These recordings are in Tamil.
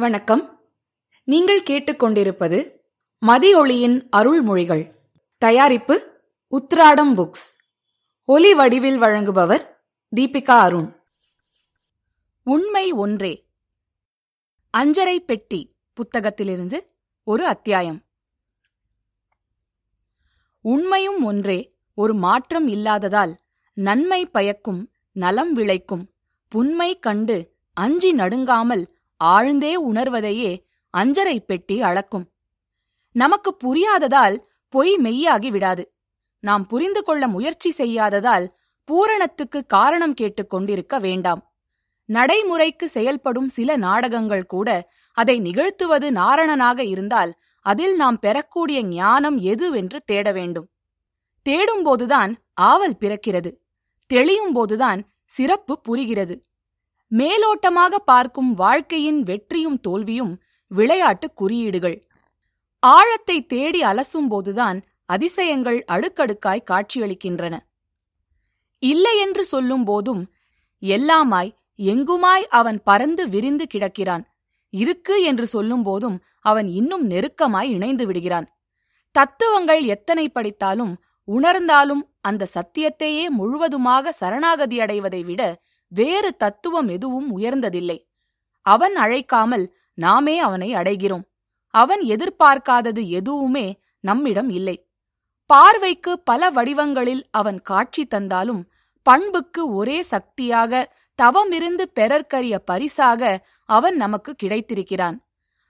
வணக்கம். நீங்கள் கேட்டுக்கொண்டிருப்பது மதியொளியின் அருள்மொழிகள். தயாரிப்பு உத்ராடம் புக்ஸ். ஒலி வடிவில் வழங்குபவர் தீபிகா அருண். உண்மை ஒன்றே. அஞ்சரை பெட்டி புத்தகத்திலிருந்து ஒரு அத்தியாயம். உண்மையும் ஒன்றே. ஒரு மாற்றம் இல்லாததால் நன்மை பயக்கும் நலம் விளைக்கும். புன்மை கண்டு அஞ்சி நடுங்காமல் ஆழ்ந்தே உணர்வதையே அஞ்சரை பெட்டி அளக்கும். நமக்கு புரியாததால் பொய் மெய்யாகி விடாது. நாம் புரிந்து கொள்ள முயற்சி செய்யாததால் பூரணத்துக்கு காரணம் கேட்டுக் கொண்டிருக்க வேண்டாம். நடைமுறைக்கு செயல்படும் சில நாடகங்கள் கூட அதை நிகழ்த்துவது நாரணனாக இருந்தால் அதில் நாம் பெறக்கூடிய ஞானம் எதுவென்று தேட வேண்டும். தேடும்போதுதான் ஆவல் பிறக்கிறது. தெளியும் போதுதான் சிறப்பு புரிகிறது. மேலோட்டமாக பார்க்கும் வாழ்க்கையின் வெற்றியும் தோல்வியும் விளையாட்டு குறியீடுகள். ஆழத்தை தேடி அலசும்போதுதான் அதிசயங்கள் அடுக்கடுக்காய் காட்சியளிக்கின்றன. இல்லை என்று சொல்லும் போதும் எல்லாமாய் எங்குமாய் அவன் பறந்து விரிந்து கிடக்கிறான். இருக்கு என்று சொல்லும் போதும் அவன் இன்னும் நெருக்கமாய் இணைந்து விடுகிறான். தத்துவங்கள் எத்தனை படித்தாலும் உணர்ந்தாலும் அந்த சத்தியத்தையே முழுவதுமாக சரணாகதி அடைவதை விட வேறு தத்துவம் எதுவும் உயர்ந்ததில்லை. அவன் அழைக்காமல் நாமே அவனை அடைகிறோம். அவன் எதிர்பார்க்காதது எதுவுமே நம்மிடம் இல்லை. பார்வைக்கு பல வடிவங்களில் அவன் காட்சி தந்தாலும் பண்புக்கு ஒரே சக்தியாக தவமிருந்து பெறற்கரிய பரிசாக அவன் நமக்கு கிடைத்திருக்கிறான்.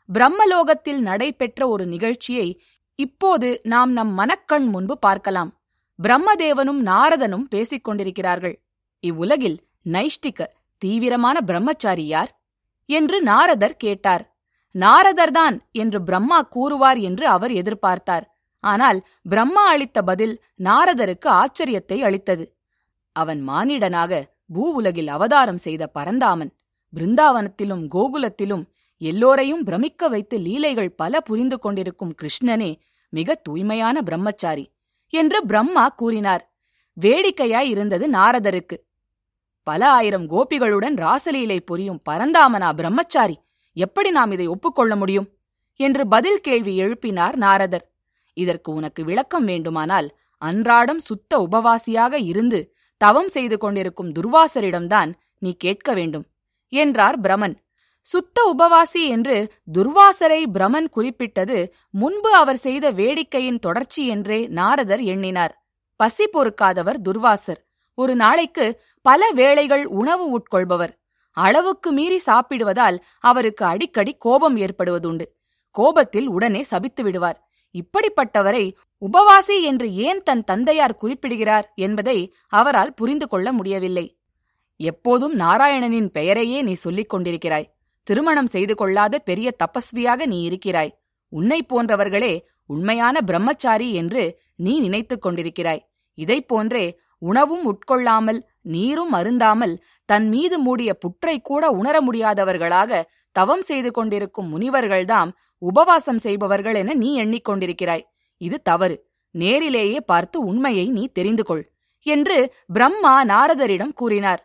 பிரம்மலோகத்தில் நடைபெற்ற ஒரு நிகழ்ச்சியை இப்போது நாம் நம் மனக்கண் முன்பு பார்க்கலாம். பிரம்மதேவனும் நாரதனும் பேசிக் கொண்டிருக்கிறார்கள் இவ்வுலகில் நைஷ்டிக தீவிரமான பிரம்மச்சாரி யார்? என்று நாரதர் கேட்டார். நாரதர்தான் என்று பிரம்மா கூறுவார் என்று அவர் எதிர்பார்த்தார். ஆனால் பிரம்மா அளித்த பதில் நாரதருக்கு ஆச்சரியத்தை அளித்தது. அவன் மானிடனாக பூவுலகில் அவதாரம் செய்த பரந்தாமன் பிருந்தாவனத்திலும் கோகுலத்திலும் எல்லோரையும் பிரமிக்க வைத்து லீலைகள் பல புரிந்து கொண்டிருக்கும் கிருஷ்ணனே மிக தூய்மையான பிரம்மச்சாரி என்று பிரம்மா கூறினார். வேடிக்கையாய் இருந்தது நாரதருக்கு. பல ஆயிரம் கோபிகளுடன் ராசலீலை புரியும் பரந்தாமனா பிரம்மச்சாரி எப்படி நாம் இதை ஒப்புக்கொள்ள முடியும்? என்று பதில் கேள்வி எழுப்பினார் நாரதர். இதற்கு உனக்கு விளக்கம் வேண்டுமானால் அன்றாடம் சுத்த உபவாசியாக இருந்து தவம் செய்து கொண்டிருக்கும் துர்வாசரிடம்தான் நீ கேட்க வேண்டும் என்றார் பிரமன். சுத்த உபவாசி என்று துர்வாசரை பிரமன் குறிப்பிட்டது முன்பு அவர் செய்த வேடிக்கையின் தொடர்ச்சி என்றே நாரதர் எண்ணினார். பசி பொறுக்காதவர் துர்வாசர். ஒரு நாளைக்கு பல வேளைகள் உணவு உட்கொள்பவர். அளவுக்கு மீறி சாப்பிடுவதால் அவருக்கு அடிக்கடி கோபம் ஏற்படுவதுண்டு. கோபத்தில் உடனே சபித்து விடுவார். இப்படிப்பட்டவரை உபவாசி என்று ஏன் தன் தந்தையார் குறிப்பிடுகிறார் என்பதை அவரால் புரிந்து கொள்ள முடியவில்லை. எப்போதும் நாராயணனின் பெயரையே நீ சொல்லிக் கொண்டிருக்கிறாய். திருமணம் செய்து கொள்ளாத பெரிய தபஸ்வியாக நீ இருக்கிறாய். உன்னை போன்றவர்களே உண்மையான பிரம்மச்சாரி என்று நீ நினைத்துக் கொண்டிருக்கிறாய். இதைப் போன்றே உணவும் உட்கொள்ளாமல் நீரும் அருந்தாமல் தன் மீது மூடிய புற்றை கூட உணர முடியாதவர்களாக தவம் செய்து கொண்டிருக்கும் முனிவர்கள்தாம் உபவாசம் செய்பவர்கள் என நீ எண்ணிக்கொண்டிருக்கிறாய். இது தவறு. நேரிலேயே பார்த்து உண்மையை நீ தெரிந்து கொள் என்று பிரம்மா நாரதரிடம் கூறினார்.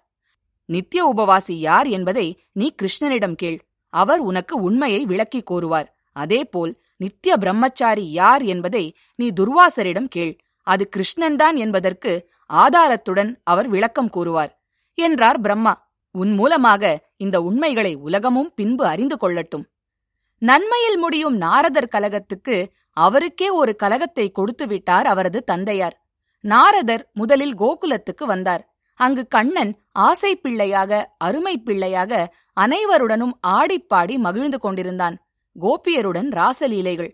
நித்திய உபவாசி யார் என்பதை நீ கிருஷ்ணனிடம் கேள். அவர் உனக்கு உண்மையை விளக்கிக் கூறுவார். அதேபோல் நித்திய பிரம்மச்சாரி யார் என்பதை நீ துர்வாசரிடம் கேள். அது கிருஷ்ணன்தான் என்பதற்கு ஆதாரத்துடன் அவர் விளக்கம் கூறுவார். என்றார் பிரம்மா. உன் மூலமாக இந்த உண்மைகளை உலகமும் பின்பு அறிந்து கொள்ளட்டும். நன்மையில் முடியும் நாரதர் கலகத்துக்கு அவருக்கே ஒரு கலகத்தை கொடுத்து விட்டார் அவரது தந்தையார். நாரதர் முதலில் கோகுலத்துக்கு வந்தார். அங்கு கண்ணன் ஆசை பிள்ளையாக அருமை பிள்ளையாக அனைவருடனும் ஆடிப்பாடி மகிழ்ந்து கொண்டிருந்தான். கோபியருடன் ராசலீலைகள்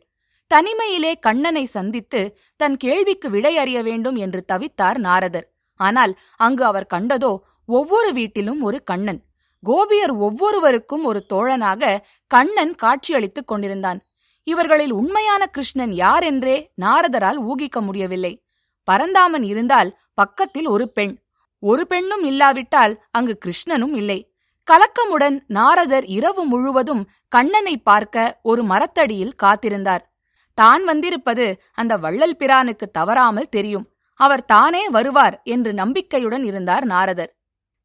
தனிமையிலே கண்ணனை சந்தித்து தன் கேள்விக்கு விடை அறிய வேண்டும் என்று தவித்தார் நாரதர். ஆனால் அங்கு அவர் கண்டதோ ஒவ்வொரு வீட்டிலும் ஒரு கண்ணன். கோபியர் ஒவ்வொருவருக்கும் ஒரு தோழனாக கண்ணன் காட்சியளித்துக் கொண்டிருந்தான். இவர்களில் உண்மையான கிருஷ்ணன் யார் என்றே நாரதரால் ஊகிக்க முடியவில்லை. பரந்தாமன் இருந்தால் பக்கத்தில் ஒரு பெண். ஒரு பெண்ணும் இல்லாவிட்டால் அங்கு கிருஷ்ணனும் இல்லை. கலக்கமுடன் நாரதர் இரவு முழுவதும் கண்ணனை பார்க்க ஒரு மரத்தடியில் காத்திருந்தார். தான் வந்திருப்பது அந்த வள்ளல் பிரானுக்கு தவறாமல் தெரியும். அவர் தானே வருவார் என்று நம்பிக்கையுடன் இருந்தார் நாரதர்.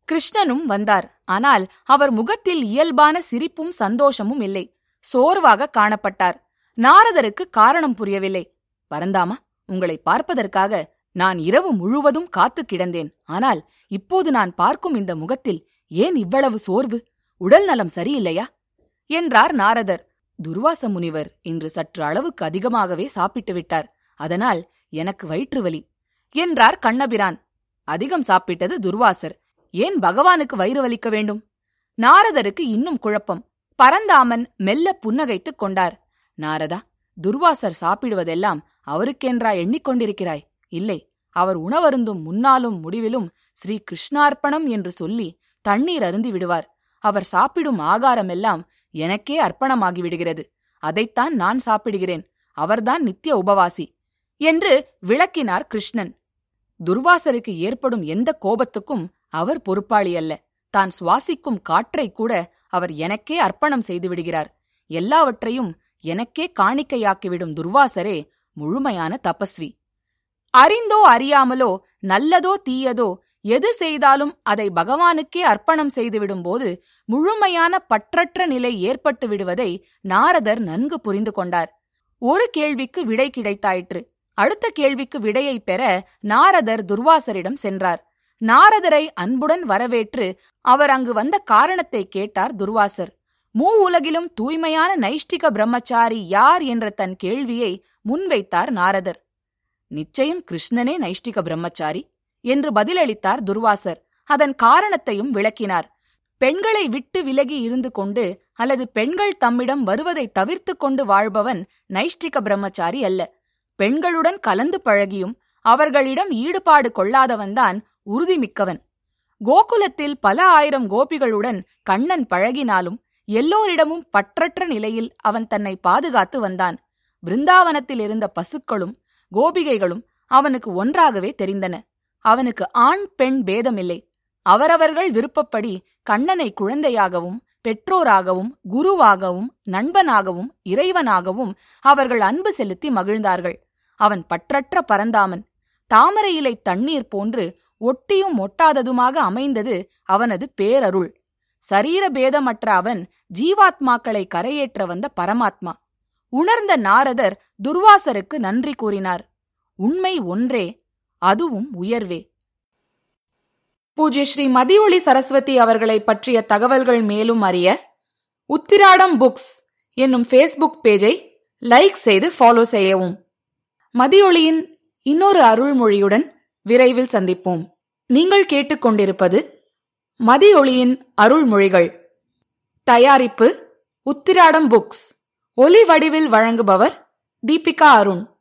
கிருஷ்ணனும் வந்தார். ஆனால் அவர் முகத்தில் இயல்பான சிரிப்பும் சந்தோஷமும் இல்லை. சோர்வாக காணப்பட்டார். நாரதருக்கு காரணம் புரியவில்லை. பரந்தாமா உங்களை பார்ப்பதற்காக நான் இரவு முழுவதும் காத்து கிடந்தேன். ஆனால் இப்போது நான் பார்க்கும் இந்த முகத்தில் ஏன் இவ்வளவு சோர்வு? உடல் நலம் சரியில்லையா? என்றார் நாரதர். துர்வாச முனிவர் இன்று சற்று அளவுக்கு அதிகமாகவே சாப்பிட்டு விட்டார். அதனால் எனக்கு வயிற்று வலி என்றார் கண்ணபிரான். அதிகம் சாப்பிட்டது துர்வாசர். ஏன் பகவானுக்கு வயிறு வலிக்க வேண்டும்? நாரதருக்கு இன்னும் குழப்பம். பரந்தாமன் மெல்ல புன்னகைத்துக் கொண்டார். நாரதா துர்வாசர் சாப்பிடுவதெல்லாம் அவருக்கென்றா எண்ணிக்கொண்டிருக்கிறாய். இல்லை அவர் உணவருந்தும் முன்னாலும் முடிவிலும் ஸ்ரீ கிருஷ்ணார்ப்பணம் என்று சொல்லி தண்ணீர் அருந்தி விடுவார். அவர் சாப்பிடும் ஆகாரமெல்லாம் எனக்கே அர்ப்பணமாகி விடுகிறது அதைத்தான் நான் சாப்பிடுகிறேன். அவர்தான் நித்திய உபவாசி. என்று விளக்கினார் கிருஷ்ணன். துர்வாசருக்கு ஏற்படும் எந்த கோபத்துக்கும் அவர் பொறுப்பாளி அல்ல. தான் சுவாசிக்கும் காற்றை கூட அவர் எனக்கே அர்ப்பணம் செய்து விடுகிறார் எல்லாவற்றையும் எனக்கே காணிக்கையாக்கிவிடும் துர்வாசரே முழுமையான தபஸ்வி. அறிந்தோ அறியாமலோ நல்லதோ தீயதோ எது செய்தாலும் அதை பகவானுக்கே அர்ப்பணம் செய்துவிடும்போது முழுமையான பற்றற்ற நிலை ஏற்பட்டு விடுவதை நாரதர் நன்கு புரிந்து கொண்டார். ஒரு கேள்விக்கு விடை கிடைத்தாயிற்று. அடுத்த கேள்விக்கு விடையை பெற நாரதர் துர்வாசரிடம் சென்றார். நாரதரை அன்புடன் வரவேற்று அவர் அங்கு வந்த காரணத்தை கேட்டார் துர்வாசர். மூ உலகிலும் தூய்மையான நைஷ்டிக பிரம்மச்சாரி யார் என்ற தன் கேள்வியை முன்வைத்தார் நாரதர். நிச்சயம் கிருஷ்ணனே நைஷ்டிக பிரம்மச்சாரி. என்று பதிலளித்தார் துர்வாசர். அதன் காரணத்தையும் விளக்கினார். பெண்களை விட்டு விலகி இருந்து கொண்டு அல்லது பெண்கள் தம்மிடம் வருவதை தவிர்த்து கொண்டு வாழ்பவன் நைஷ்டிக பிரம்மச்சாரி அல்ல. பெண்களுடன் கலந்து பழகியும் அவர்களிடம் ஈடுபாடு கொள்ளாதவன்தான் உறுதிமிக்கவன். கோகுலத்தில் பல ஆயிரம் கோபிகளுடன் கண்ணன் பழகினாலும் எல்லோரிடமும் பற்றற்ற நிலையில் அவன் தன்னை பாதுகாத்து வந்தான். பிருந்தாவனத்தில் இருந்த பசுக்களும் கோபிகைகளும் அவனுக்கு ஒன்றாகவே தெரிந்தன. அவனுக்கு ஆண் பெண் பேதமில்லை. அவரவர்கள் விருப்பப்படி கண்ணனை குழந்தையாகவும் பெற்றோராகவும் குருவாகவும் நண்பனாகவும் இறைவனாகவும் அவர்கள் அன்பு செலுத்தி மகிழ்ந்தார்கள். அவன் பற்றற்ற பரந்தாமன். தாமரை இலை தண்ணீர் போன்று ஒட்டியும் ஒட்டாததுமாக அமைந்தது அவனது பேரருள். சரீர பேதமற்ற அவன் ஜீவாத்மாக்களை கரையேற்ற வந்த பரமாத்மா. உணர்ந்த நாரதர் துர்வாசருக்கு நன்றி கூறினார். உண்மை ஒன்றே அதுவும் உயர்வே. பூஜ்ய ஸ்ரீ மதியொளி சரஸ்வதி அவர்களை பற்றிய தகவல்கள் மேலும் அறிய உத்திராடம் புக்ஸ் என்னும் ஃபேஸ்புக் பேஜை லைக் செய்து ஃபாலோ செய்யவும். மதியொளியின் இன்னொரு அருள்மொழியுடன் விரைவில் சந்திப்போம். நீங்கள் கேட்டுக்கொண்டிருப்பது மதியொளியின் அருள்மொழிகள். தயாரிப்பு உத்திராடம் புக்ஸ். ஒலி வடிவில் வழங்குபவர் தீபிகா அருண்.